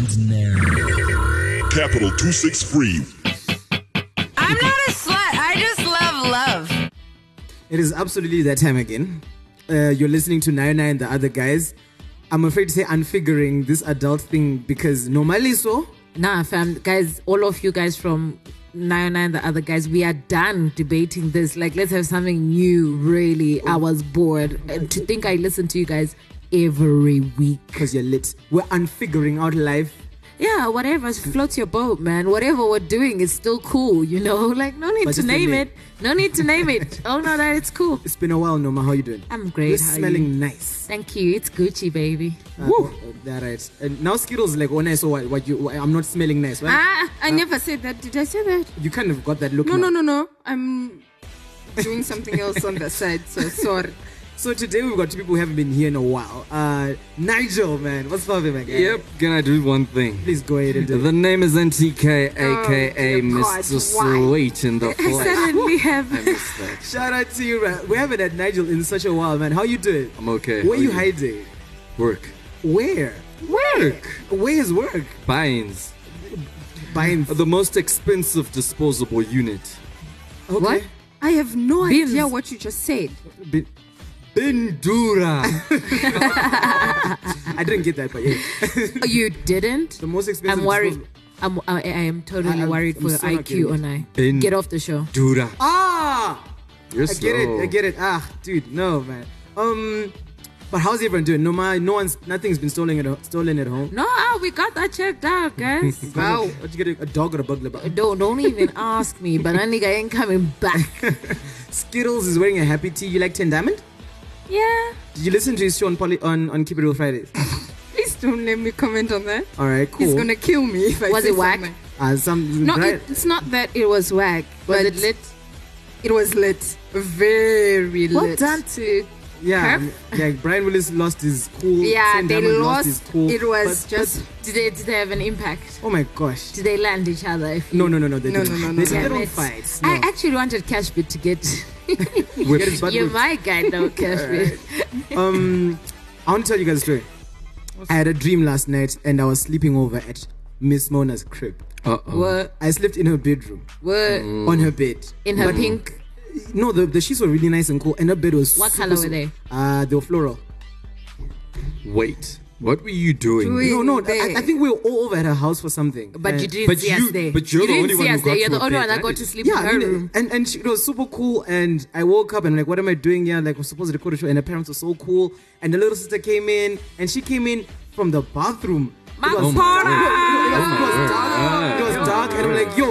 And now, Capital 263. I'm not a slut. I just love love. It is absolutely that time again. Uh, you're listening to Naya and the other guys. I'm afraid to say unfiguring this adult thing because normally so. Nah, fam, guys, all of you guys from Nine and the other guys, we are done debating this. Like, let's have something new. Really, I was bored. And to think I listened to you guys every week. Because you're lit. We're unfiguring out life. Yeah, whatever floats your boat, man. Whatever we're doing is still cool, you know. Like, no need But to name it. No need to name it. Oh no, that it's cool. It's been a while, Noma. How you doing? I'm great. You're How smelling you? nice. Thank you. It's Gucci, baby. Uh, uh, that right. And now Skittles like oh nice. saw what, what you, what- I'm not smelling nice, right? Ah, I never said that. Did I say that? You kind of got that look. No, now. no, no, no. I'm doing something else on the side, so sorry. So today we've got two people who haven't been here in a while. Uh, Nigel, man, what's poppin', my guy? Yep, can I do one thing? Please go ahead and do The name is NTK, Oh, aka God, Mr. why? Sweet in the I flesh. suddenly have. I missed that. Shout out to you, man. We haven't had Nigel in such a while, man. How you doing? I'm okay. Where How you are hiding? Work. Where? Work. Where's work? Binds. Buying. The most expensive disposable unit. Okay. What? I have no Beans. idea what you just said. Bi- Bindura. I didn't get that, but yeah. Oh, you didn't? The most expensive. I'm worried. disposable- I'm, I, I am totally I- I'm- worried I'm for your so IQ, it. and I Bin- get off the show. Dura. Ah! You're I get it. I get it. Ah, dude, no, man. Um, but how's everyone doing? No, my, no one's, nothing's been stolen at, stolen at home. No, ah, we got that checked out, guys. Wow. What'd you get? A, a dog or a burglar? don't don't even ask me, but that I ain't coming back. Skittles is wearing a happy tee. You like Ten Diamond? Yeah. Did you listen to his show on, Poly, on, on Keep It Real Fridays? Please don't let me comment on that. All right, cool. He's gonna kill me if I Was say it whack? something. Uh, some, No, Brian- it, it's not that it was whack, Was but it lit? It was lit, very Well lit. done to yeah, Herb? yeah. Brian Willis lost his cool. Yeah, Ten they Diamond lost. his cool. It was but- just did they did they have an impact? oh my gosh. Did they land each other? If you, No, no, no, no. They No, didn't. no, no, no, They, no. they Damn don't fight. No. I actually wanted Cashbit to get. Get his butt You're whipped. my guy, though, Cashbit. um, I want to tell you guys a story. I had a dream last night, and I was sleeping over at Miss Mona's crib. Uh oh. What? I slept in her bedroom, What? on her bed. In her But- pink. No, the, the sheets were really nice and cool, and her bed was. What super, color were they? Uh, they were floral. Wait. What were you doing? Doing- No, no. I, I think we were all over at her house for something. But And- you didn't But see you- us there. but you're you the didn't only see one who us there. got You're to the only bed, one that right? got to sleep Yeah, in I her mean, room. and and she, it was super cool. And I woke up and like, what am I doing here? Like, we're supposed to record a show, and her parents were so cool. And the little sister came in, and she came in from the bathroom. Oh my it was, Papa! it was, it was word. dark. It was ah. dark, and I'm like, yo,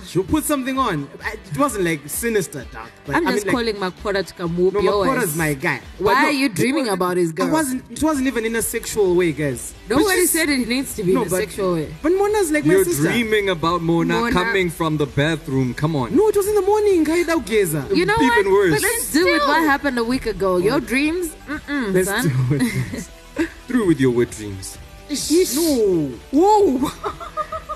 she'll put something on. It wasn't like sinister dark, but I'm I just mean, like, calling Makora to come whoop No, your Makora's my guy. But Why no, are you dreaming wa- about his girl? I wasn't. It wasn't even in a sexual way, guys. Nobody she's- said it needs to be No, in a but- sexual way. But Mona's like my sister. You're sister. dreaming about Mona, Mona. coming from the bathroom. Come on. No, it was in the morning. You know Even what? worse. But let's do with what happened a week ago. Your dreams, mm-mm, Let's son. do it. Through with your wet dreams. No. Whoa.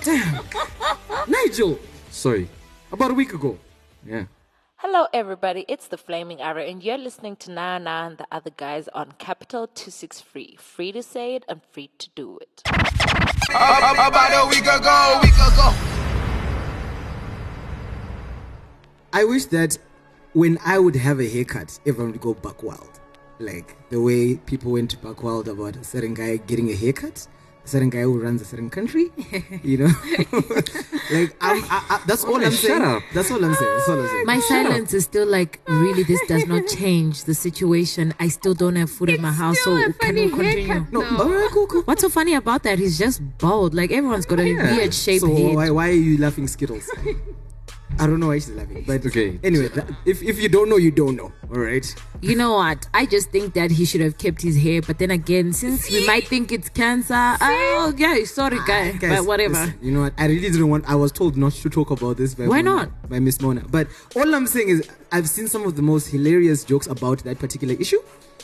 Damn. Nigel. Sorry. About a week ago. Yeah. Hello, everybody. It's the Flaming Arrow, and you're listening to Nana Na and the other guys on Capital 263. Free to say it and free to do it. About a week ago, week ago. I wish that when I would have a haircut, everyone would go buck wild. Like the way people went to buck wild about a certain guy getting a haircut, a certain guy who runs a certain country. You know? like, I'm, I, I, that's all I'm shut saying. up. That's all I'm saying. That's all I'm saying. My silence is still like, really, this does not change the situation. I still don't have food at my house, so a can we continue? no, all uh, right, cool, cool. What's so funny about that? He's just bald. Like everyone's got a weird shaped So head. why, why are you laughing, Skittles? I don't know why she's laughing, but Okay. Anyway, that, if if you don't know, you don't know. All right. You know what? I just think that he should have kept his hair. But then again, since we might think it's cancer, oh yeah, sorry, guy. Ah, Guys, but whatever. listen, you know what? I really didn't want. I was told not to talk about this. By Why Mona- not? By Miss Mona. But all I'm saying is, I've seen some of the most hilarious jokes about that particular issue,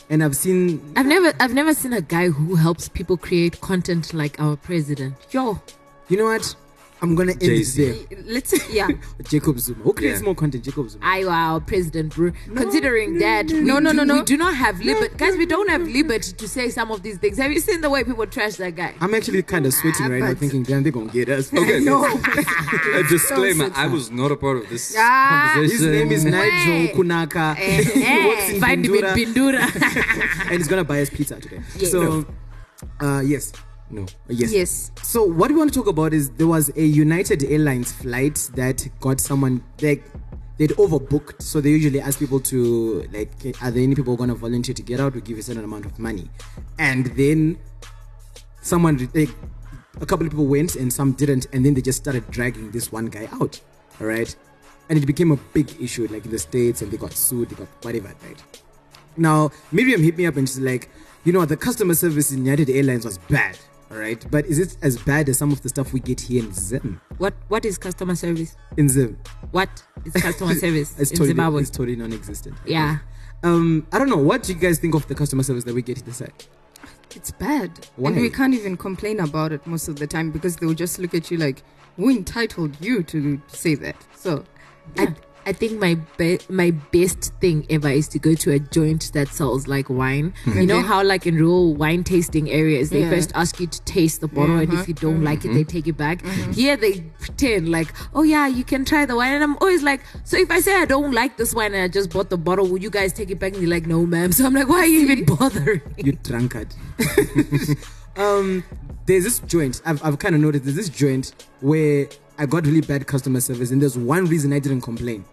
and I've seen. I've never, I've never seen a guy who helps people create content like our president. Yo, You know what? I'm gonna end Jay-Z. it there. Let's Yeah. Jacob Zuma. Who creates Yeah. more content? Jacob Zuma. I wow, President bro. Considering that we no, no, do, no, no. we do not have liberty, guys. We don't have liberty to say some of these things. Have you seen the way people trash that guy? I'm actually kind of sweating right now, but- thinking, damn, they're gonna get us. Okay, no. a disclaimer: I was not a part of this Ah, His name is Nigel Hey. Kunaka. he works in Find him in Bindura, Bindura. and he's gonna buy us pizza today. Yeah. So, uh, yes, no, yes, Yes. So what we want to talk about is there was a United Airlines flight that got someone like they'd overbooked, so they usually ask people to like, are there any people going to volunteer to get out? We give a certain amount of money, and then someone like, a couple of people went and some didn't, and then they just started dragging this one guy out. All right, and it became a big issue like in the states, and they got sued, they got whatever, right? Now, Miriam hit me up and she's like, you know, the customer service in United Airlines was bad, right? But is it as bad as some of the stuff we get here in Zim? what what is customer service? In Zim. What is customer service It's in totally, Zimbabwe? it's totally non existent. Yeah. Um, I don't know. What do you guys think of the customer service that we get side? It's bad. Why? And we can't even complain about it most of the time because they'll just look at you like, who entitled you to say that? So, I, I think my be- my best thing ever is to go to a joint that sells like wine. You know how like in rural wine tasting areas they Yeah. first ask you to taste the bottle and if you don't mm-hmm. like it they mm-hmm. take it back. Mm-hmm. Here they pretend like, oh yeah, you can try the wine and I'm always like, so if I say I don't like this wine and I just bought the bottle, will you guys take it back? And you're like, no ma'am. So I'm like, why are you even bothering? You drunkard. um, there's this joint. I've, I've kind of noticed there's this joint where I got really bad customer service, and there's one reason I didn't complain.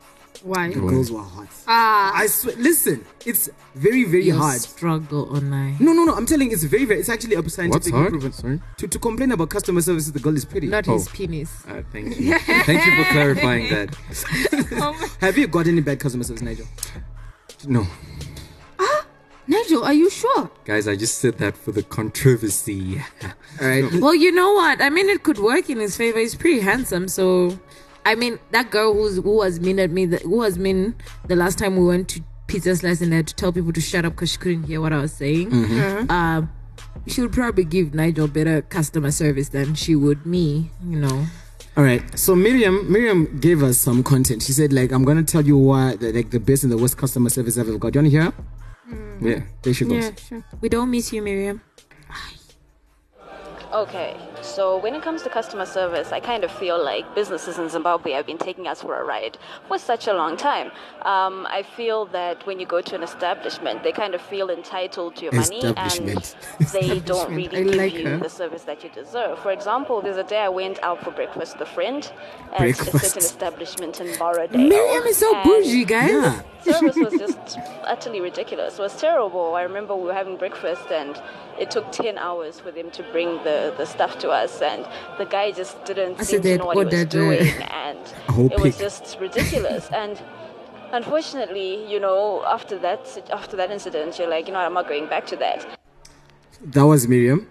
why? The girls were hot. Ah, I swear. Listen, it's very, very Your hard. struggle online. No, no, no. I'm telling you, it's very, very. It's actually a What's scientific hard? improvement. Sorry. To, to complain about customer service, the girl is pretty. Not his Oh. penis. Uh, thank you. thank you for clarifying that. Have you got any bad customer service, Nigel? No, Nigel, are you sure? guys, I just said that for the controversy. All right. Well, you know what? I mean, it could work in his favor. He's pretty handsome, so I mean, that girl who's who was mean at me, the, who was mean the last time we went to pizza slice and I had to tell people to shut up because she couldn't hear what I was saying. Um, she would probably give Nigel better customer service than she would me. You know. All right. So Miriam, Miriam gave us some content. She said, like, I'm gonna tell you why, the, like, the best and the worst customer service I've ever got. Do you wanna hear? Her? Yeah. There she goes. Yeah, sure. We don't miss you, Miriam. Okay, so when it comes to customer service, I kind of feel like businesses in Zimbabwe have been taking us for a ride for such a long time. Um, I feel that when you go to an establishment, they kind of feel entitled to your money and they don't really I give like you her. the service that you deserve. For example, there's a day I went out for breakfast with a friend at a certain establishment in Borrowdale. Miriam is so bougie, guys. Yeah. service was just utterly ridiculous. It was terrible. I remember we were having breakfast and it took 10 hours for them to bring the, the stuff to us and the guy just didn't I seem to know what he was doing and A it was just ridiculous. And unfortunately you know after that after that incident you're like you know I'm not going back to that. That was Miriam.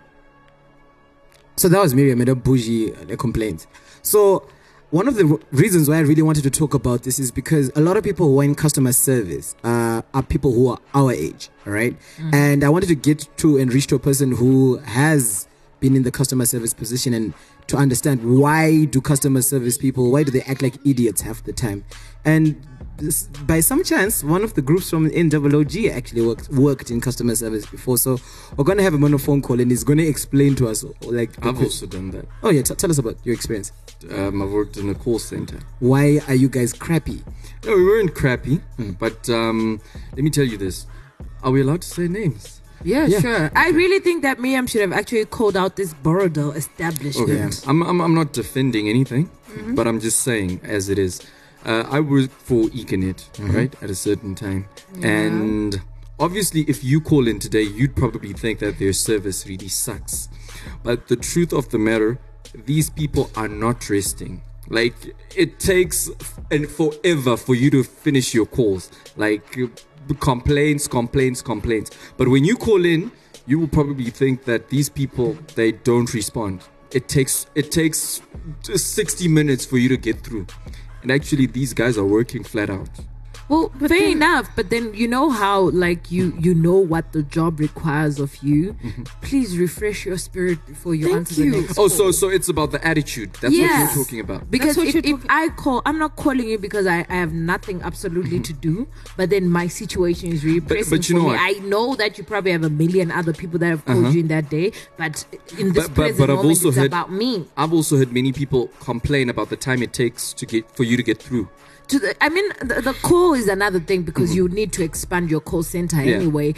So that was Miriam and her bougie complaint. So one of the reasons why I really wanted to talk about this is because a lot of people who are in customer service uh, are people who are our age, all right? And I wanted to get to and reach to a person who has been in the customer service position and to understand why do customer service people why do they act like idiots half the time and this, by some chance one of the groups from NWOG actually worked worked in customer service before so we're going to have him on a phone call and he's going to explain to us like I've also done that. oh yeah t- tell us about your experience Um, I've worked in a call center. why are you guys crappy No, we weren't crappy, Hmm. but um, let me tell you this: Are we allowed to say names? Yeah, Yeah. sure. I really think that Miriam should have actually called out this Borrowdale establishment. Okay. I'm, I'm, I'm not defending anything, but I'm just saying as it is. Uh, I worked for Econet, right, at a certain time. And obviously, if you call in today, you'd probably think that their service really sucks. But the truth of the matter, these people are not resting. Like, it takes f- and forever for you to finish your calls. Like, complaints, complaints, complaints. But when you call in, you will probably think that these people they don't respond. It takes it takes just 60 minutes for you to get through. And actually these guys are working flat out Well, fair enough, but then you know how like you you know what the job requires of you. Mm-hmm. Please refresh your spirit before you Thank answer you. the next Oh, call. so so it's about the attitude. That's Yes. what you're talking about. Because if, if I call, I'm not calling you because I, I have nothing absolutely mm-hmm. to do. But then my situation is really pressing but you for know me. what? I know that you probably have a million other people that have called uh-huh. you in that day, but in this But- but- present but moment, it's heard- about me. I've also heard many people complain about the time it takes to get for you to get through. To the, I mean, the, the call is another thing because you need to expand your call center Mm-hmm. Yeah. Anyway.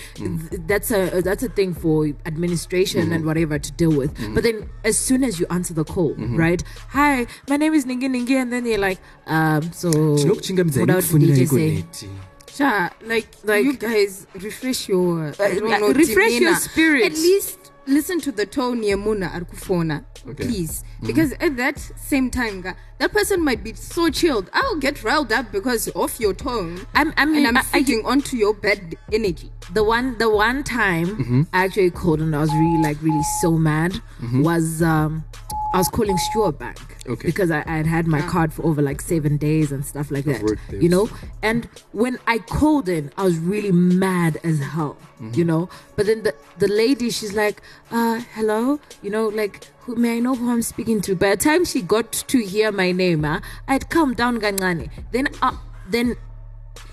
That's a that's a thing for administration Mm-hmm. and whatever to deal with. But then, as soon as you answer the call, Mm-hmm. right? Hi, my name is Ningi Ningi, and then you're like, um, so Tinokuchingamidza what else DJ say? igoneti. Sha, like, Like- you guys refresh your I don't like, know, refresh your demeanor. spirit. At least listen to the tone Yemuna Arkufona, Okay. please. Because at that same time, ga, that person might be so chilled. I'll get riled up because of your tone. I'm, I mean, and I'm I- I- feeding onto your bad energy. the one the one time Mm-hmm. I actually called and I was really like really so mad was um I was calling Steward Bank Okay. because I, I had had my card for over like seven days and stuff like that. You know, and when I called in, I was really mad as hell. Mm-hmm. You know, but then the the lady, she's like, uh, "Hello," you know, like, who may I know who I'm speaking to? By the time she got to hear my name, uh, I'd calmed down, Gangani. Then, uh, then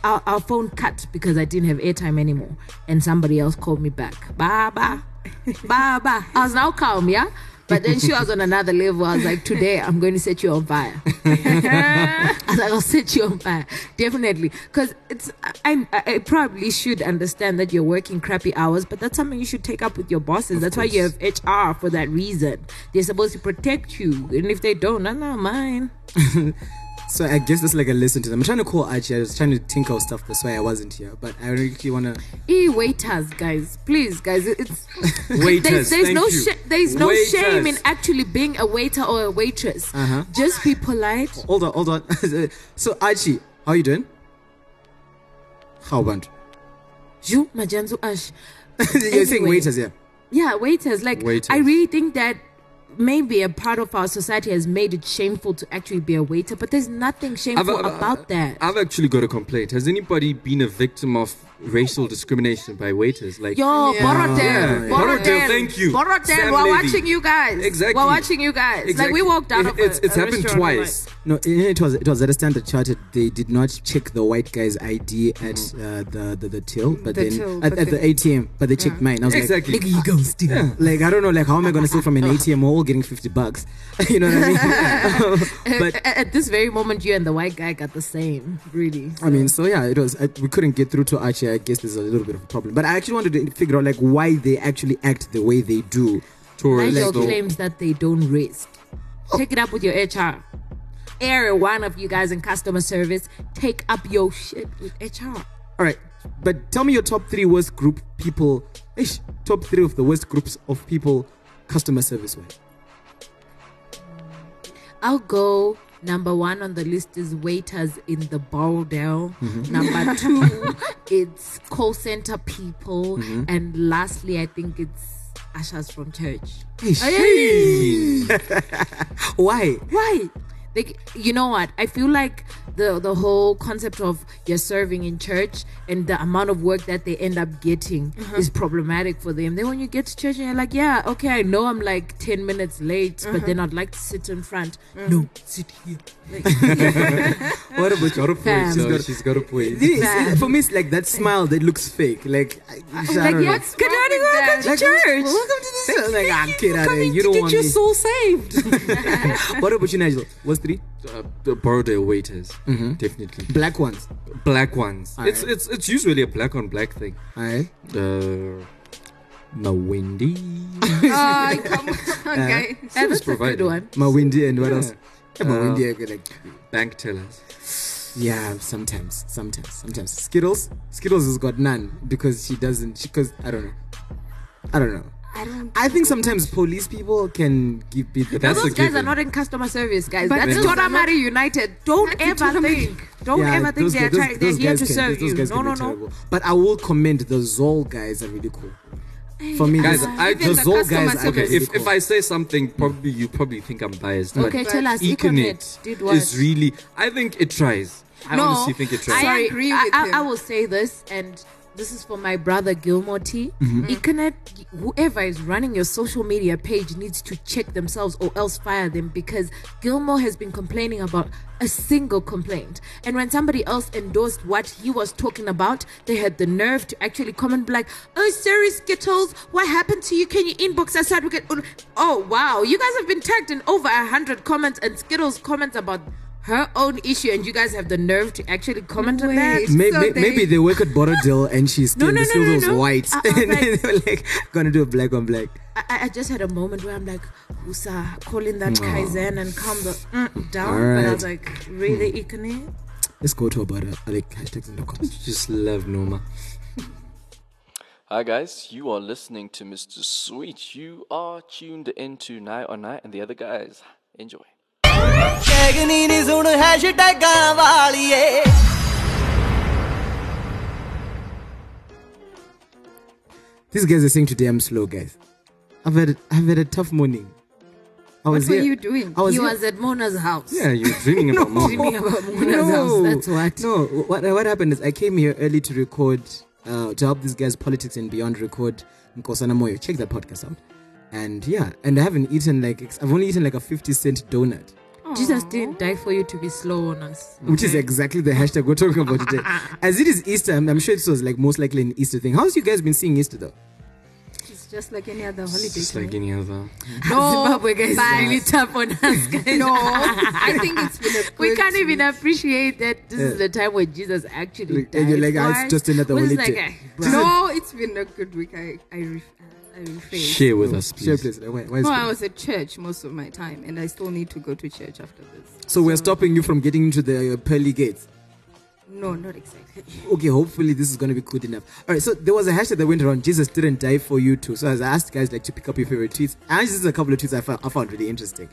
our, our phone cut because I didn't have airtime anymore, and somebody else called me back. Baba, Baba. I was now calm, yeah. But then she was on another level. I was like, today I'm going to set you on fire. I was like, I'll set you on fire, definitely, because it's. I, I probably should understand that you're working crappy hours, but that's something you should take up with your bosses. that's why you have HR for that reason. They're supposed to protect you, and if they don't, that's not mine. So I guess that's like a lesson to them. I'm trying to call Archie. I was trying to think of stuff. That's why I wasn't here. But I really wanna. E waiters, guys, please, guys. It's Waiters, there's, there's no sh- there's no Waiters. shame in actually being a waiter or a waitress. Uh-huh. Just be polite. Hold on, hold on. so Archie, how you doing? How about? You majanzu ash. You're saying waiters, yeah. Yeah, waiters. Like Waiters. I really think that maybe a part of our society has made it shameful to actually be a waiter, but there's nothing shameful I've- about that. I've actually got a complaint. Has anybody been a victim of racial discrimination by waiters? Like, Yo, Yeah. Borotel, Yeah. Borotel, Borotel, thank you. Borotel, Sam we're Levy. watching you guys. Exactly. We're watching you guys. Like we walked out It- of a, it's- it's a happened restaurant, we're twice. No, it was it was at a standard chartered. They did not check the white guy's ID at Mm-hmm. uh, the, the the till, but The then till, at, but at the ATM. But they checked mine. I was Exactly. like, "Nigga, you gonna steal?" Like I don't know, like how am I gonna steal from an ATM? We're all getting fifty bucks. you know what I mean? but at, at this very moment, you and the white guy got the same, really. I mean, so yeah, it was. I, we couldn't get through to Archie. I guess there's a little bit of a problem. But I actually wanted to figure out like why they actually act the way they do. tourists. Nigel though. claims that they don't rest. Oh. Take it up with your HR. Every one of you guys in customer service, take up your shit with HR. All right, but tell me your top three worst group people. Ish, top three of the worst groups of people, customer service wise. I'll go. Number one on the list is waiters in the bordel. Mm-hmm. Number two, it's call center people. Mm-hmm. And lastly, I think it's ushers from church. Hey, Why? Why? Like, you know what? I feel like the the whole concept of you're serving in church and the amount of work that they end up getting uh-huh. is problematic for them. Then when you get to church and you're like, yeah, okay, I know I'm like ten minutes late, but uh-huh. then I'd like to sit in front. Uh-huh. No, sit here. Like, What about your point. She's got, she's got a point. This- for me, it's like that smile that looks fake. Like, I, uh, I like yeah, know. good morning, welcome to Like, church. Welcome to this. I'm like, of here. You don't get want your me. soul saved. What about you, Nigel? What's three? Uh, the Borrowdale waiters, Mm-hmm. definitely. Black ones. Black ones. It's Alright. it's it's usually a black on black thing. Alright. Uh, Mawindi. Ah, come on, guys. And that's a good provided. one. Mawindi and what else? Yeah, Uh, Mawindi, I like, Bank tellers. yeah, sometimes, sometimes, sometimes. Skittles, Skittles has got none because she doesn't. Because I don't know. I don't know. I don't. I think sometimes police people can give be That's Those a guys given. are not in customer service, guys. But That's those Tora are Mari United. Don't ever think. Don't Yeah, ever think they're, trying, they're here to can- serve you. No, no, no. terrible. But I will commend the Zol guys are really cool. For me, Guys, the- I the just- Zol customer guys are service. Okay, really if, if. I say something, probably you probably think I'm biased. but Okay, tell us. Econet Econet did what? is really. I think it tries. I honestly think you're trash. I Sorry, agree with I, him. I will say this, and this is for my brother Gilmore T. Mm-hmm. Econet, whoever is running your social media page needs to check themselves or else fire them because Gilmore has been complaining about a single complaint. And when somebody else endorsed what he was talking about, they had the nerve to actually comment like, "Oh, sorry, Skittles, what happened to you? Can you inbox us so we can?" Oh, wow, you guys have been tagged in over a hundred comments, and Skittles comments about. Her own issue, and you guys have the nerve to actually comment on that. Wait. May- So may- they- maybe they work at Borrowdale and she's No, skin no, the no, silver no, no. white. I- I and was they were like, gonna do a black on black. I, I- I just had a moment where I'm like, Husa, calling that Kaizen and calm the mm, down. All But I right. was like, really, Ikane? Let's go to about uh, like hashtags and comments. Just love Norma. Hi guys, you are listening to Mr. Sweet. You are tuned into Night on Night and the other guys. Enjoy. ਸ਼ੈਗਨੀ ਨੀ ਸੁਣ ਹੈਸ਼ਟੈਗਾਂ ਵਾਲੀਏ These guys are saying today I'm slow, guys. I've had I've had a tough morning. I What was were here- you doing? I was He here- was at Mona's house. Yeah, you're dreaming about Mom. Dreaming about Mona's house. That's what. No, what what happened is I came here early to record, uh, to help these guys politics and beyond record Nkosana Moyo. Check that podcast out. And yeah, and I haven't eaten like ex- I've only eaten like a fifty cent donut, Jesus didn't die for you to be slow on us. which is exactly the hashtag we're talking about today. As it is Easter, I'm, I'm sure this was like most likely an Easter thing. How's you guys been seeing Easter though? It's just like any other holiday. Just like any other. No, Zimbabwe guys is bye. really tough on us, guys. No, I think it's been a good We can't even week. appreciate that this is the time when Jesus actually Like, died. and you're like, for ah, it's just another We're just holiday. Like. No, it's been a good week. I I, ref- I rephrase. Share with us, Share, please. please. Why, why No, I was at church most of my time, and I still need to go to church after this. so we're stopping you from getting into the uh, pearly gates. No, not exactly. Okay, hopefully this is going to be good enough. All right, so there was a hashtag that went around. Jesus didn't die for you too. So as I asked guys like to pick up your favorite tweets, and this is a couple of tweets I found, I found really interesting.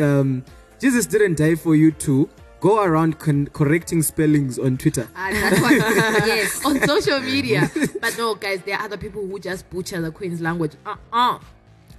Um, Jesus didn't die for you too. Go around con- correcting spellings on Twitter. Ah, that's what, yes, on social media. But no, guys, there are other people who just butcher the Queen's language. Uh uh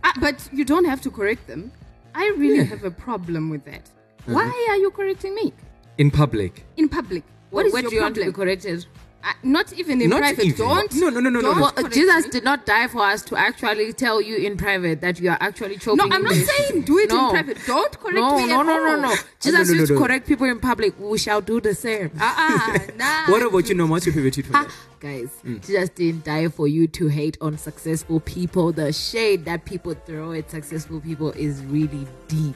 Ah, but you don't have to correct them. I really have a problem with that. Why are you correcting me In public. in public? What what is where your do you want to problem? be corrected? Uh, not even in Not private. even. Don't. No, no, no, no, no, don't no. Well, correct Jesus did not die for us to actually tell you in private that you are actually choking. No, I'm not English. saying do it No. in private. Don't correct No, me. no, at no, no, all. no. Jesus no, no, used to correct people in public. We shall do the same. Ah, uh-uh, nah. What about you, Norma? What's your favorite tweet from Ah, that? guys, Jesus didn't die for you to hate on successful people. The shade that people throw at successful people is really deep.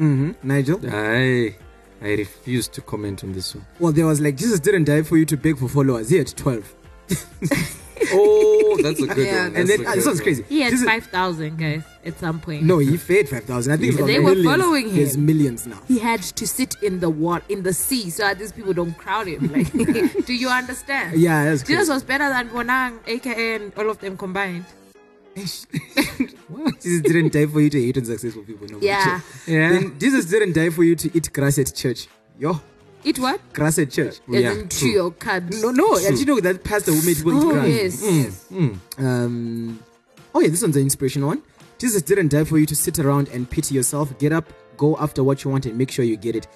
Mm-hmm. Nigel? I I refuse to comment on this one. Well, there was like, Jesus didn't die for you to beg for followers. He had 12. Oh, that's a good Yeah, one. And then, uh, this one's crazy. He had Jesus- 5,000, guys, at some point. No, he paid 5,000. I think it's got They were millions. following him. There's millions now. He had to sit in the water, in the sea, so that these people don't crowd him. Like, do you understand? Yeah, that's Jesus crazy. was better than Bonang, aka, and all of them combined. Jesus didn't die for you to hate on successful people. No, Yeah. Yeah. Then Jesus didn't die for you to eat grass at church. Yo, Eat what? grass at church. As Yeah, in chew your cards. No, no, actually, no, that pastor who made people Oh, eat grass. yes. yes. Um, oh, yeah, this one's an inspirational one. Jesus didn't die for you to sit around and pity yourself. Get up, go after what you want, and make sure you get it.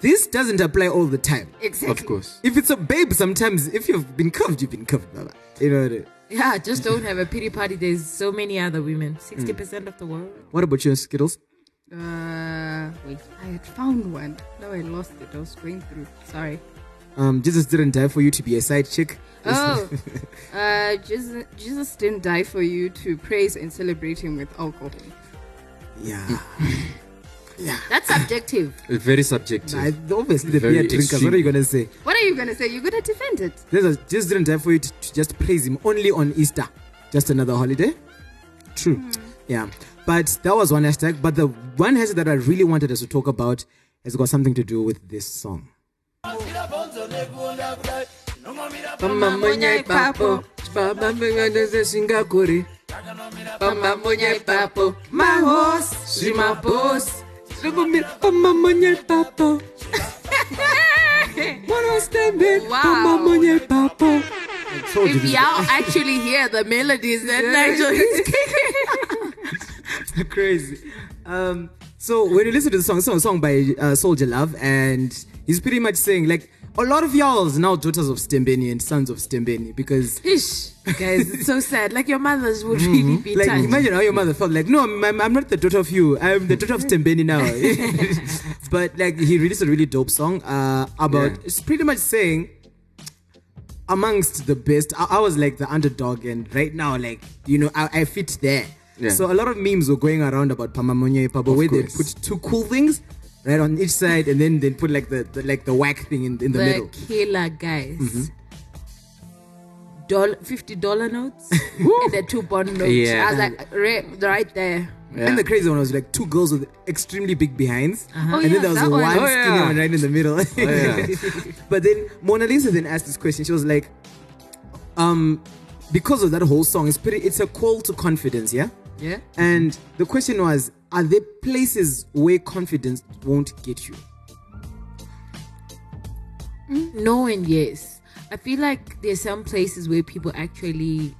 This doesn't apply all the time. Exactly. Of course. If it's a babe, sometimes if you've been cuffed, you've been cuffed, Baba. You know what I mean? Yeah, just don't have a pity party. There's so many other women. 60% of the world. What about you, Skittles? Uh, wait, I had found one. No, I lost it. I was going through. Sorry. Um, Jesus didn't die for you to be a side chick. Oh, uh, Jesus, Jesus didn't die for you to praise and celebrate him with alcohol. Yeah. That's subjective. It's very subjective. Nah, obviously, the Very beer drinkers. What are you going to say? What are you gonna say? You're gonna defend it? Jesus Jesus didn't die for you to, to just praise him only on Easter. Just another holiday. True. Hmm. Yeah. But that was one hashtag. But the one hashtag that I really wanted us to talk about has got something to do with this song. Wow. I told you If y'all actually hear the melodies that Nigel is crazy. Um, so when you listen to the song, it's a song by uh, Souljah Love, and he's pretty much saying like a lot of y'all's now daughters of Stembeni and sons of Stembeni because Ish, guys, it's so sad. Like your mothers would really be like touched. imagine how your mother felt like no I'm, I'm, I'm not the daughter of you i'm the daughter of Stembeni now but like he released a really dope song uh about Yeah. it's pretty much saying amongst the best I, I was like the underdog and right now like you know i, I fit there Yeah. so a lot of memes were going around about Pamamonya Papa where they course. put two cool things right on each side and then they put like the, the like the whack thing in, in the, the middle killer guys. Mm-hmm. Dollar, fifty dollar notes and the two bond notes. Yeah. I was like, right, right there. Yeah. And the crazy one was like two girls with extremely big behinds. Uh-huh. Oh, and yeah, then there was that one, one. Oh, skinny yeah. one right in the middle. yeah. but then Mona Lisa then asked this question. She was like, um, because of that whole song, it's pretty it's a call to confidence, yeah? Yeah. Mm-hmm. And the question was, are there places where confidence won't get you? Mm, no and yes. I feel like there's some places where people actually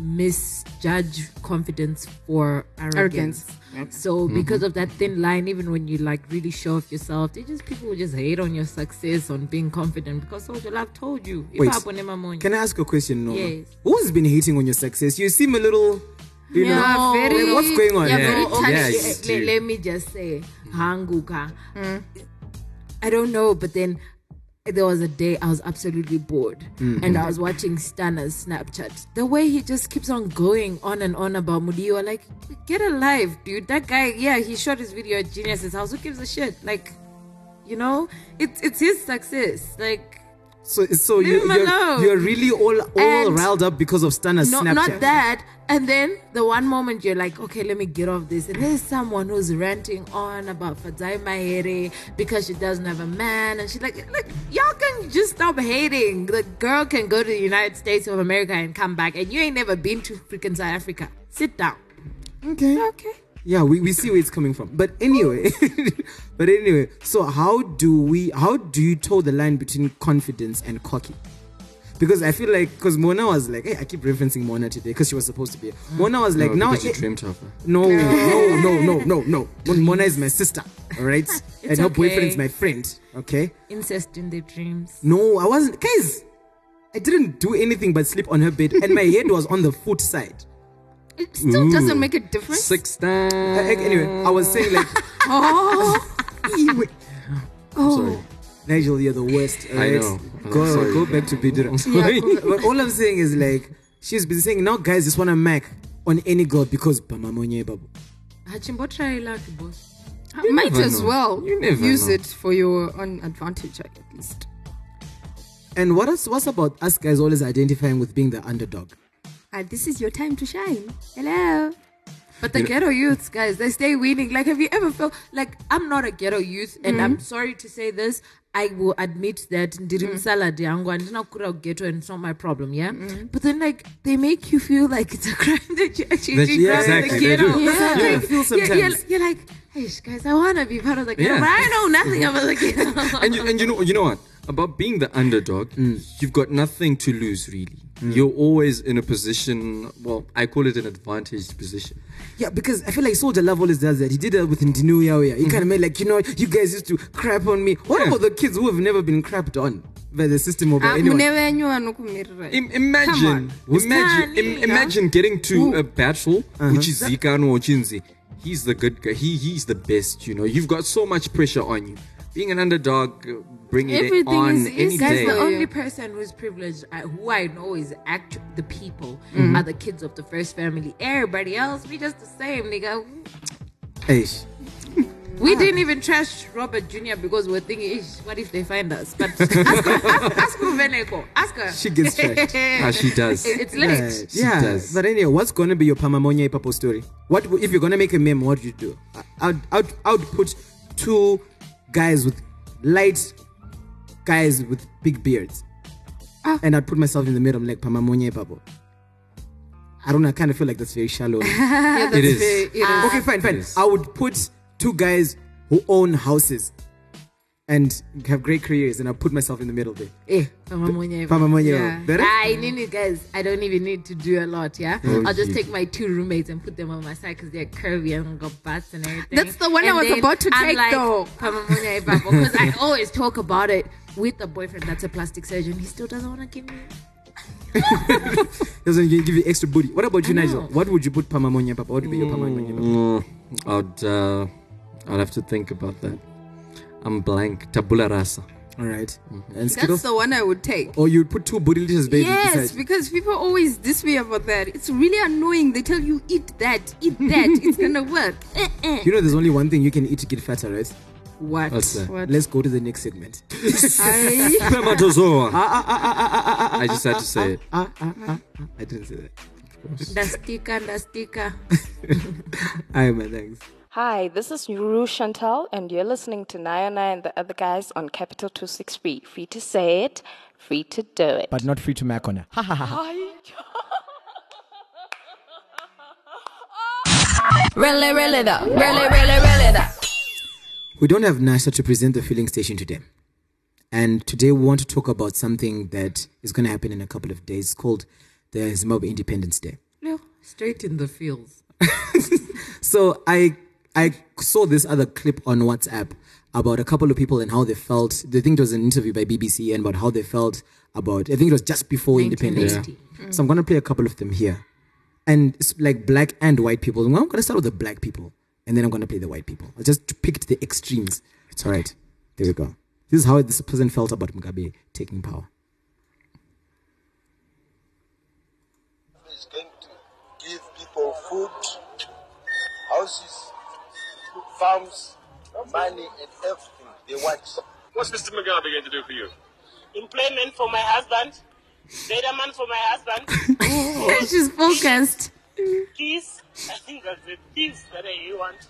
misjudge confidence for arrogance. Arrogance. So mm-hmm. because of that thin line, even when you like really show off yourself, they just people will just hate on your success, on being confident because Souljah Love told you. Wait, I put him on Can I ask a question, Noma? Yes. Who's been hating on your success? You seem a little, you know, No, very- like, what's going on? Yeah, Yeah, very yeah, touchy. you Let- let, me just say, Hanguka. Hmm. I don't know, but then there was a day I was absolutely bored hmm. and I was watching Stana's Snapchat. The way he just keeps on going on and on about Mudio, like, get alive, dude. That guy, yeah, he shot his video at Genius's house. Who gives a shit? Like, you know, it's it's his success. Like, So, so Leave you you're you're really all all And- riled up because of Stana's no, Snapchat. not that. And then the one moment you're like, okay, let me get off this. And there's someone who's ranting on about Fadzayi Mahere because she doesn't have a man. And she's like, look, y'all can just stop hating. The girl can go to the United States of America and come back. And you ain't never been to freaking South Africa. Sit down. Okay. Okay. Yeah, we, we see where it's coming from. But anyway, but anyway, so how do we, how do you toe the line between confidence and cocky? Because I feel like, because Mona was like, hey, I keep referencing Mona today because she was supposed to be. Mona was like, no, now, because you eh, dreamt of her. no, no, no, no, no, no. Mon- Mona is my sister, all right? and her okay. boyfriend is my friend, okay? Incest in their dreams. No, I wasn't. Guys, I didn't do anything but sleep on her bed, and my head was on the foot side. It still doesn't make a difference. Six Uh, eh, anyway, I was saying like, Oh, Ew. I'm sorry. Nigel, you're the worst. I know. Go, sorry. go back to Bindura. Yeah, but all I'm saying is like, she's been saying now guys just want to mac on any girl because Pamamonya Babu. Hachimbo try lucky boss. might as know. well You use know. it for your own advantage at least. And what else, what's about us guys always identifying with being the underdog? Ah, this is your time to shine. Hello. But the ghetto youths, guys, they stay winning. Like, have you ever felt like I'm not a ghetto youth, and I'm mm-hmm. sorry to say this. I will admit that mm-hmm. ndirim salad yangu and ndinakura ghetto and it's not my problem, yeah. Mm-hmm. But then, like, they make you feel like it's a crime that you actually That- yeah, exactly, the ghetto. do. That's how Yeah. I feel You're, sometimes. you're, you're like, hey, guys, I want to be part of the ghetto, Yeah. but I know nothing about the ghetto. and you, and you know you know what about being the underdog mm. you've got nothing to lose really mm. you're always in a position well i call it an advantaged position Yeah, because I feel like Souljah Love always does that. He did that with Ndinu Yao. He mm-hmm. kind of made like, you know, you guys used to crap on me. What Yeah. about the kids who have never been crapped on by the system or by Ah, anyone? munevenyuwa nokumirira. Im- imagine Come imagine im- imagine getting to Who? a battle uh-huh. which is Zikano or Chinzi he's the good guy he he's the best you know you've got so much pressure on you being an underdog uh, bringing it Everything on is, any is guys, day the only person who's privileged, uh, who I know is act the people, Mm-hmm. are the kids of the first family. Everybody else, we just the same, nigga. Eish. We didn't even trash Robert Jr. because we're thinking, Ish, what if they find us? But ask her, ask, ask Ruveneko, ask her. She gets trashed. ah, she does It's Right. late. She yeah, does. but anyway, what's gonna be your Pamamonya Papo story? What if you're gonna make a meme? What would you do? I- I'd, I'd, I'd put two guys with light guys with big beards, Ah. and I'd put myself in the middle. I'm like Pamamonya Papo. I don't know. I kind of feel like that's very shallow. Yeah, that's It is. very- it is. okay, fine, fine. I would put two guys who own houses and have great careers, and I put myself in the middle there. Eh, Mama Mwenye. Mama Mwenye. Yeah. Better? I Nini guys, I don't even need to do a lot, yeah? Oh, I'll just yeah. take my two roommates and put them on my side because they're curvy and got butts and everything. That's the one I was about to I'm take, like, though. Because I always talk about it. with a boyfriend that's a plastic surgeon, he still doesn't want to give me. Doesn't give you extra booty. What about you, I Nigel? What would you put Pamamonya Papa? What would be your Pamamonya Papa? Mm, I'd uh, I'd have to think about that. I'm blank. Tabula rasa. All right. Mm-hmm. And Skittles? That's the one I would take. Or you'd put two booty liters, baby. Yes, beside because people always diss me about that. It's really annoying. They tell you eat that, eat that. it's gonna work. Eh, eh. You know, there's only one thing you can eat to get fatter, right? What? What's that? What? Let's go to the next segment. I, Spermatozoa. Ah, I just had to say it. ah, ah, ah, ah. I didn't say that. The sticker, the sticker. Aye, man, thanks. Hi, this is Nuru Chantal, and you're listening to Nhai Onai and the other guys on Capital 263. Free to say it, free to do it. But not free to mac on her. Ha ha ha. Really, really though. Really, really, really though. We don't have NASA to present the filling station today. And today we want to talk about something that is going to happen in a couple of days called the Zimbabwe Independence Day. No, straight in the fields. So I I saw this other clip on WhatsApp about a couple of people and how they felt. I think it was an interview by BBC and about how they felt about. I think it was just before independence. 1980. So I'm gonna play a couple of them here, and it's like black and white people. Well, I'm gonna start with the black people, and then I'm gonna play the white people. I just picked the extremes. It's all right. There we go. This is how this person felt about Mugabe taking power. is going to give people food, houses, farms, money, and everything they want. What's Mr. Mugabe going to do for you? employment for my husband, data man for my husband. She's focused. Peace. I think that's the peace that I want.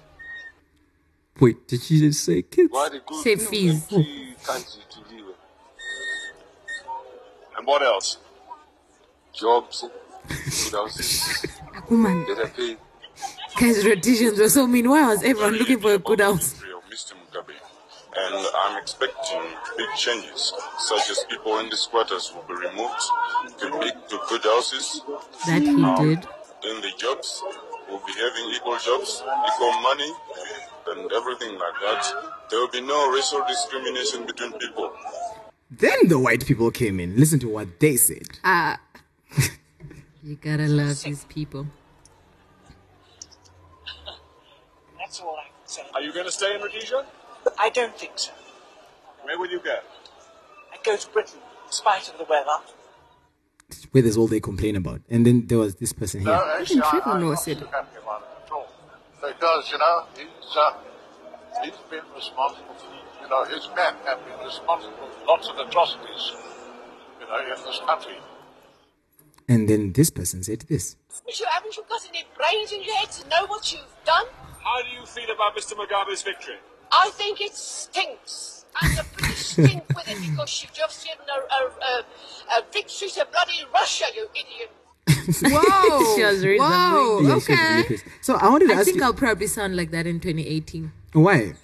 Wait, did she just say kids? Why the good Say fees. country to live in. And what else? Jobs, good houses, Woman. better pay. Guys, rotations were so mean. Why was everyone looking for a good house? Mr. Mugabe. And I'm expecting big changes, such as people in the squatters will be removed to big to good houses. That he did. Then the jobs will be having equal jobs, equal money, and everything like that. There will be no racial discrimination between people. Then the white people came in. Listen to what they said. Ah, You gotta love these people. That's all I can say. Are you going to stay in Rhodesia? I don't think so. Where will you go? I go to Britain, in spite of the weather. Where there's all they complain about. And then there was this person here. actually, I, Trevor I Noah said it. can't give on it at. Because, you know, he's, uh, he's been responsible for, you know, his men have been responsible for lots of atrocities, you know, in this country. And then this person said this. You haven't you got any brains in your head to know what you've done? How do you feel about Mr. Mugabe's victory? I think it stinks. And the British stink with it because you've just given a, a, a, a victory to bloody Russia, you idiot. whoa. She was really Whoa. Yeah, she really okay. So I wanted to I ask think you I'll probably sound like that in 2018. why?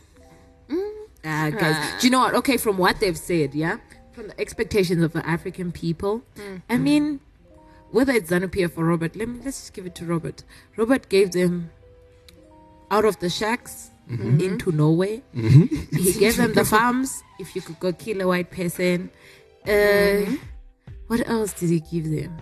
Mm. Ah, guys. Do ah. you know what? Okay, from what they've said, yeah, from the expectations of the African people, mm. I mean, whether it's ZANU PF or Robert, let me let's just give it to Robert. Robert gave them out of the shacks mm-hmm. into Norway. Mm-hmm. He gave them the farms. If you could go kill a white person, uh, mm-hmm. what else did he give them?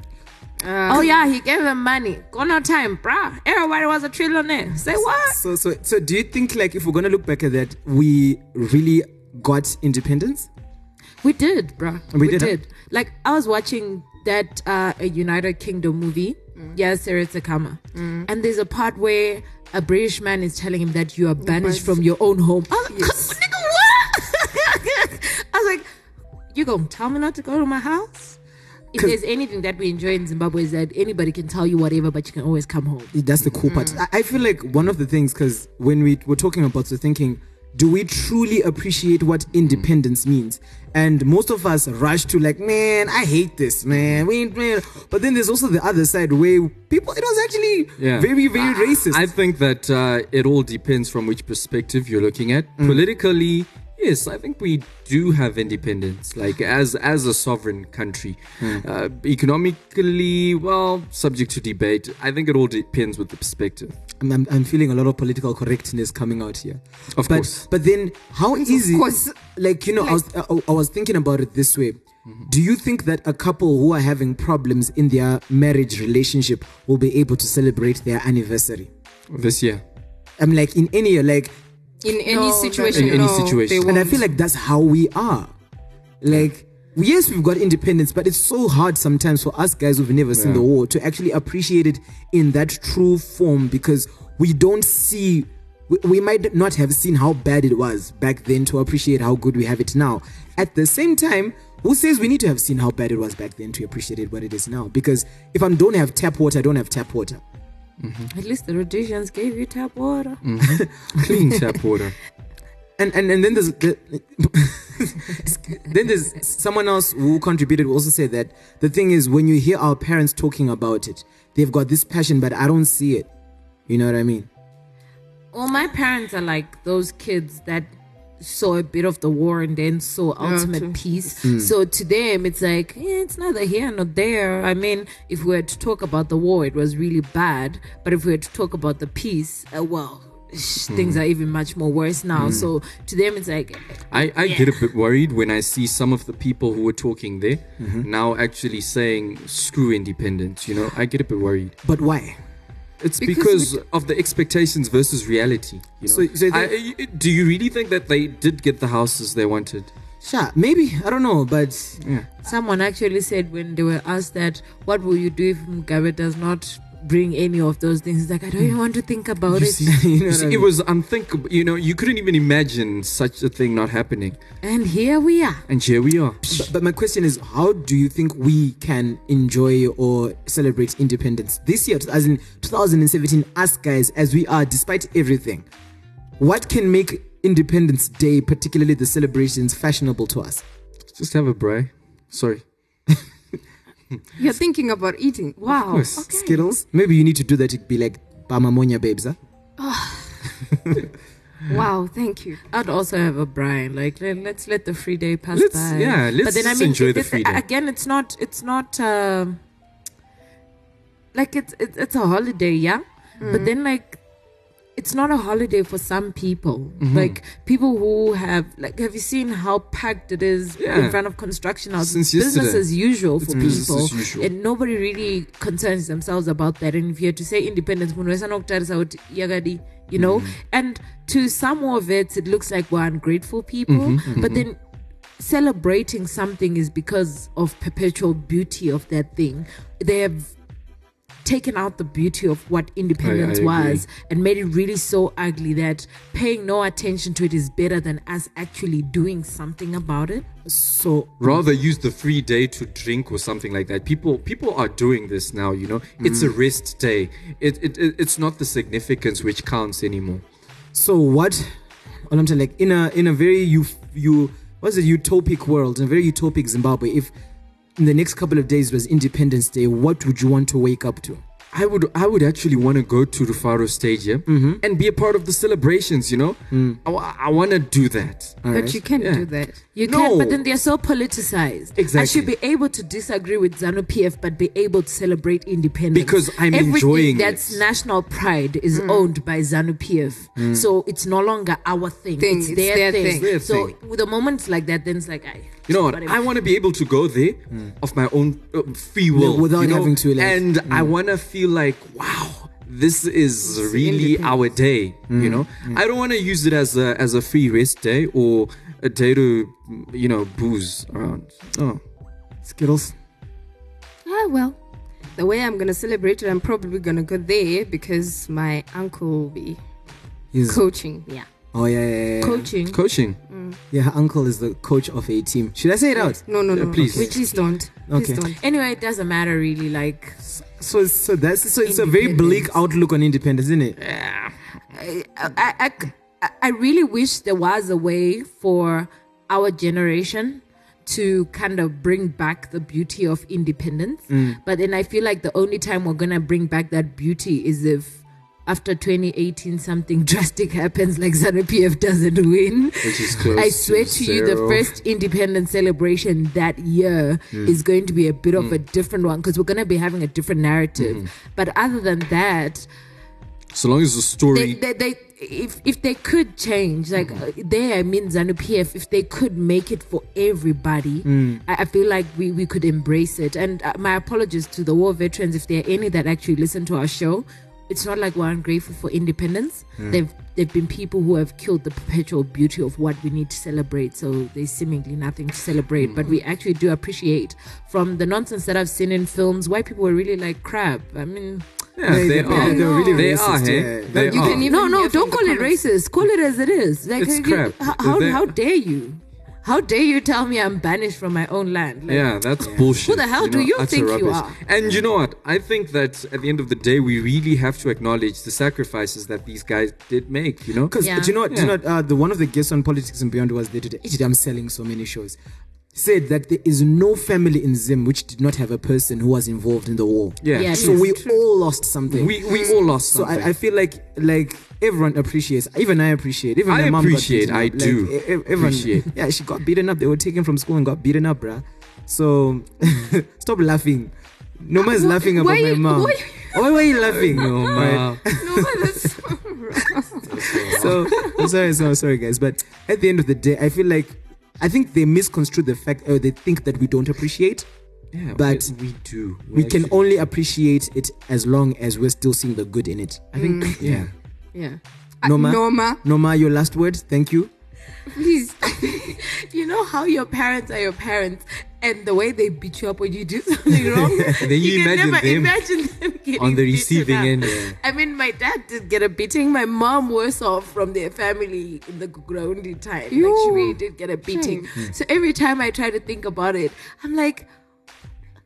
Uh, oh yeah, he gave them money. Go no time, bruh. Everybody was a trillionaire. Say what? So so so do you think like if we're gonna look back at that, we really got independence? We did, bruh. We We, did, did. Like I was watching that uh, a United Kingdom movie. Yeah, Seretse Khama. And there's a part where a British man is telling him that you are banished from your own home. I was like, nigga, what? I was like, you gonna tell me not to go to my house? If there's anything that we enjoy in Zimbabwe is that anybody can tell you whatever, but you can always come home. That's the cool part. Mm. I, I feel like one of the things because when we were talking about the thinking, do we truly appreciate what independence means? And most of us rush to like, man, I hate this, man. We ain't man. But then there's also the other side where people, it was actually Yeah. very, very racist. I think that uh, it all depends from which perspective you're looking at. Mm. Politically, Yes, I think we do have independence, like as as a sovereign country. Uh, economically, well, subject to debate. I think it all depends with the perspective. I'm, I'm, I'm feeling a lot of political correctness coming out here. Of but, course. But then, how is course. Like you know, I was I, I was thinking about it this way. Do you think that a couple who are having problems in their marriage relationship will be able to celebrate their anniversary? This year. I'm like in any year, like In any No, situation, In any no, situation. and I won't. feel like that's how we are. Like, yes, we've got independence, but it's so hard sometimes for us guys who've never seen Yeah. the war to actually appreciate it in that true form because we don't see. We, we might not have seen how bad it was back then to appreciate how good we have it now. At the same time, who says we need to have seen how bad it was back then to appreciate it what it is now? Because if I don't have tap water, I don't have tap water. Mm-hmm. At least the Rhodesians gave you tap water. Mm-hmm. Clean tap water. and and, and then there's the, then there's someone else who contributed who also said that the thing is when you hear our parents talking about it they've got this passion but i don't see it you know what i mean Well, my parents are like those kids that saw a bit of the war and then saw ultimate true. peace. Mm. So to them, it's like eh, it's neither here nor there. I mean, if we were to talk about the war, it was really bad. But if we were to talk about the peace, uh, well, sh- things Mm. are even much more worse now. Mm. So to them, it's like I, I get a bit worried when I see some of the people who were talking there now actually saying screw independence. You know, I get a bit worried. but why It's Because because, of the expectations versus reality. You know? So- so I, I- do you really think that they did get the houses they wanted? sure maybe i don't know but Yeah. someone actually said when they were asked that, what will you do if Mugabe does not bring any of those things? It's like I don't even want to think about You it. see, You know you see, I it was unthinkable. You know, you couldn't even imagine such a thing not happening. And here we are. And here we are. but, but my question is how do you think we can enjoy or celebrate independence this year as in 2017 us guys as we are despite everything what can make independence day particularly the celebrations fashionable to us Just have a braai. Sorry. You're thinking about eating. Wow. course. Okay. Skittles. Maybe you need to do that. It'd be like Pamamonya babes, huh? Wow. Thank you. I'd also have a Brian. Like let, let's let the free day pass Let's- by. yeah, let's just enjoy the it- free day. Again, it's not. It's not. Um, like it's it's it's a holiday, yeah. But then like. It's not a holiday for some people. Mhm. Like people who have like have you seen how packed it is Yeah. in front of construction houses? Since business yesterday. as usual for business people. usual. And nobody really concerns themselves about that. And if you had to say independence, munhu wese anokutarisa kuti you know? Mhm. And to some of it, it looks like we're ungrateful people. Mhm, But mhm. then celebrating something is because of perpetual beauty of that thing. They have taken out the beauty of what independence I agree. was and made it really so ugly that paying no attention to it is better than us actually doing something about it. So rather use the free day to drink or something like that. People people are doing this now. You know, it's a mm. rest day. It, it, it it's not the significance which counts anymore. So what? Well, I'm saying, like in a in a very you you what's it utopic world, in a very utopic Zimbabwe, if in the next couple of days was Independence Day, what would you want to wake up to? I would I would actually want to go to Rufaro Stadium mm-hmm. and be a part of the celebrations. You know, mm. I, want to do that. But you can't Yeah. do that. You No. can, but then they're so politicized. Exactly. I should be able to disagree with ZANU PF, but be able to celebrate independence. Because I'm Everything enjoying that's it. national pride is mm. owned by ZANU PF. Mm. So it's no longer our thing. Thing, It's, it's their, their thing. thing. So with the moments like that, then it's like, I. You know what? I want to be able to go there of my own uh, free will, Yeah, without you know? having to, like- and I Mm. want to feel like, wow, this is really our day. You know, I don't want to use it as a as a free rest day or a day to, you know, booze around. Oh, Skittles. Ah, well. The way I'm gonna celebrate it, I'm probably gonna go there because my uncle will be He's coaching. Yeah. Oh yeah, yeah, yeah, yeah. Coaching. coaching. Yeah, her uncle is the coach of a team. Should I say it out? No, no, no. please. Please, please don't. Please Okay. don't. Anyway, it doesn't matter really. Like, So, so that's so it's a very bleak outlook on independence, isn't it? I, I, I, I really wish there was a way for our generation to kind of bring back the beauty of independence. Mm. But then I feel like the only time we're gonna bring back that beauty is if after 2018 something drastic happens like Zanu PF doesn't win. Which is close I swear to, you, the first independence celebration that year Mm. is going to be a bit of a different one because we're going to be having a different narrative. Mhm. But other than that, So long as the story. they, they, they if if they could change like uh, there I mean Zanu PF if they could make it for everybody Mm. I, I feel like we, we could embrace it and uh, my apologies to the war veterans if there are any that actually listen to our show it's not like we're ungrateful for independence Mm. they've they've been people who have killed the perpetual beauty of what we need to celebrate so there's seemingly nothing to celebrate but we actually do appreciate from the nonsense that I've seen in films why people were really like crap I mean Yeah, they, they- are. they're really they racist, are, hey? yeah. They You are. can no, no, don't call it racist. Call it as it is. Like, It's you- crap. How, how, how dare you? How dare you tell me I'm banished from my own land? Like, yeah, that's bullshit. Who the hell do know, you utter think you are? And you know what? I think that at the end of the day, we really have to acknowledge the sacrifices that these guys did make. You know, Because do you know, do you know, uh, the one of the guests on Politics and Beyond was there today. I'm selling so many shows. Said that there is no family in Zim which did not have a person who was involved in the war. Yeah. Yeah, so we true. all lost something. We- we all lost So something. I, I feel like like everyone appreciates. Even I appreciate. Even I my mom appreciate, Got beaten I up. do Like, everyone, appreciate. Yeah, she got beaten up. They were taken from school and got beaten up, bruh. So stop laughing. No man's Why- laughing about why my mom. why- Why, why are you laughing? No, ma. so I'm sorry, so sorry, guys. But at the end of the day, I feel like I think they misconstrue the fact, or they think that we don't appreciate. Yeah, but we, we do. we can actually- only appreciate it as long as we're still seeing the good in it. I think. Mm. Yeah. Yeah. Uh, Norma, Norma, Norma, your last word. Thank you. please. You know how your parents are your parents, and the way they beat you up when you do something wrong. Then you can imagine never them imagine them getting on the receiving up. end. Yeah. I mean, my dad did get a beating. My mom worse off from their family in the Groundi time. Like she really did get a beating. Shame. So every time I try to think about it, I'm like,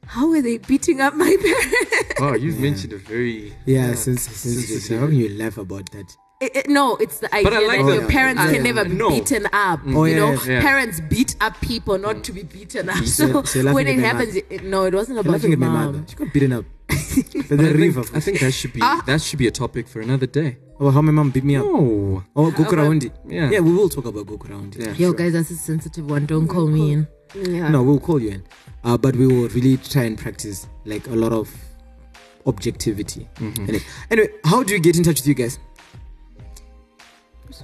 how are they beating up my parents? Wow, you've mentioned a very Yeah, since since sensitive- how can you laugh about that? It- it- no, it's the idea like that the- your parents I- can never be no. beaten up. Oh, you yeah, know, yeah, yeah. parents beat up people not to be beaten up. So- So, so when it happens, it, no, it wasn't You're about laughing your at my mom. mother. She got beaten up. the I, river. think, I think that should be Ah. that should be a topic for another day. Oh, how my mom beat me up. No. Oh, Goku about- Raundi. Yeah. yeah, we will talk about Gukurahundi. Yeah. Yo, guys, that's a sensitive one. Don't call me in. Yeah. No, we'll call you in. Uh, but we will really try and practice like a lot of objectivity. Mm-hmm. Anyway, anyway, how do you get in touch with you guys?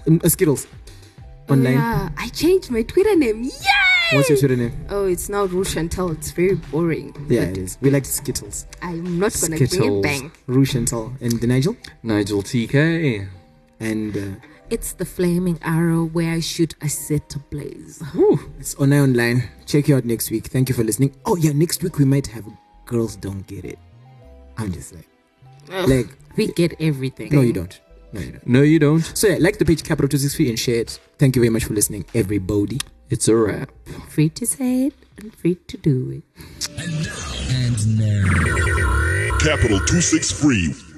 Uh, Skittles. Online. Yeah, I changed my Twitter name. Yay! What's your Twitter name? Oh, it's now Rouge and Tell. It's very boring. Yeah, but it is. We like Skittles. I'm not gonna bring it Skittles. back. Rouge and Tell. And the Nigel? Nigel TK. And uh, It's the flaming arrow where I shoot a set ablaze. it's on online. Check you out next week. Thank you for listening. Oh, yeah, next week we might have Girls Don't Get It. I'm just like, like, We get everything. no, you don't. No, you don't. No, you don't. So, yeah, like the page Capital 263 and share it. Thank you very much for listening, everybody. It's a wrap. Free to say it and free to do it. And no Capital 263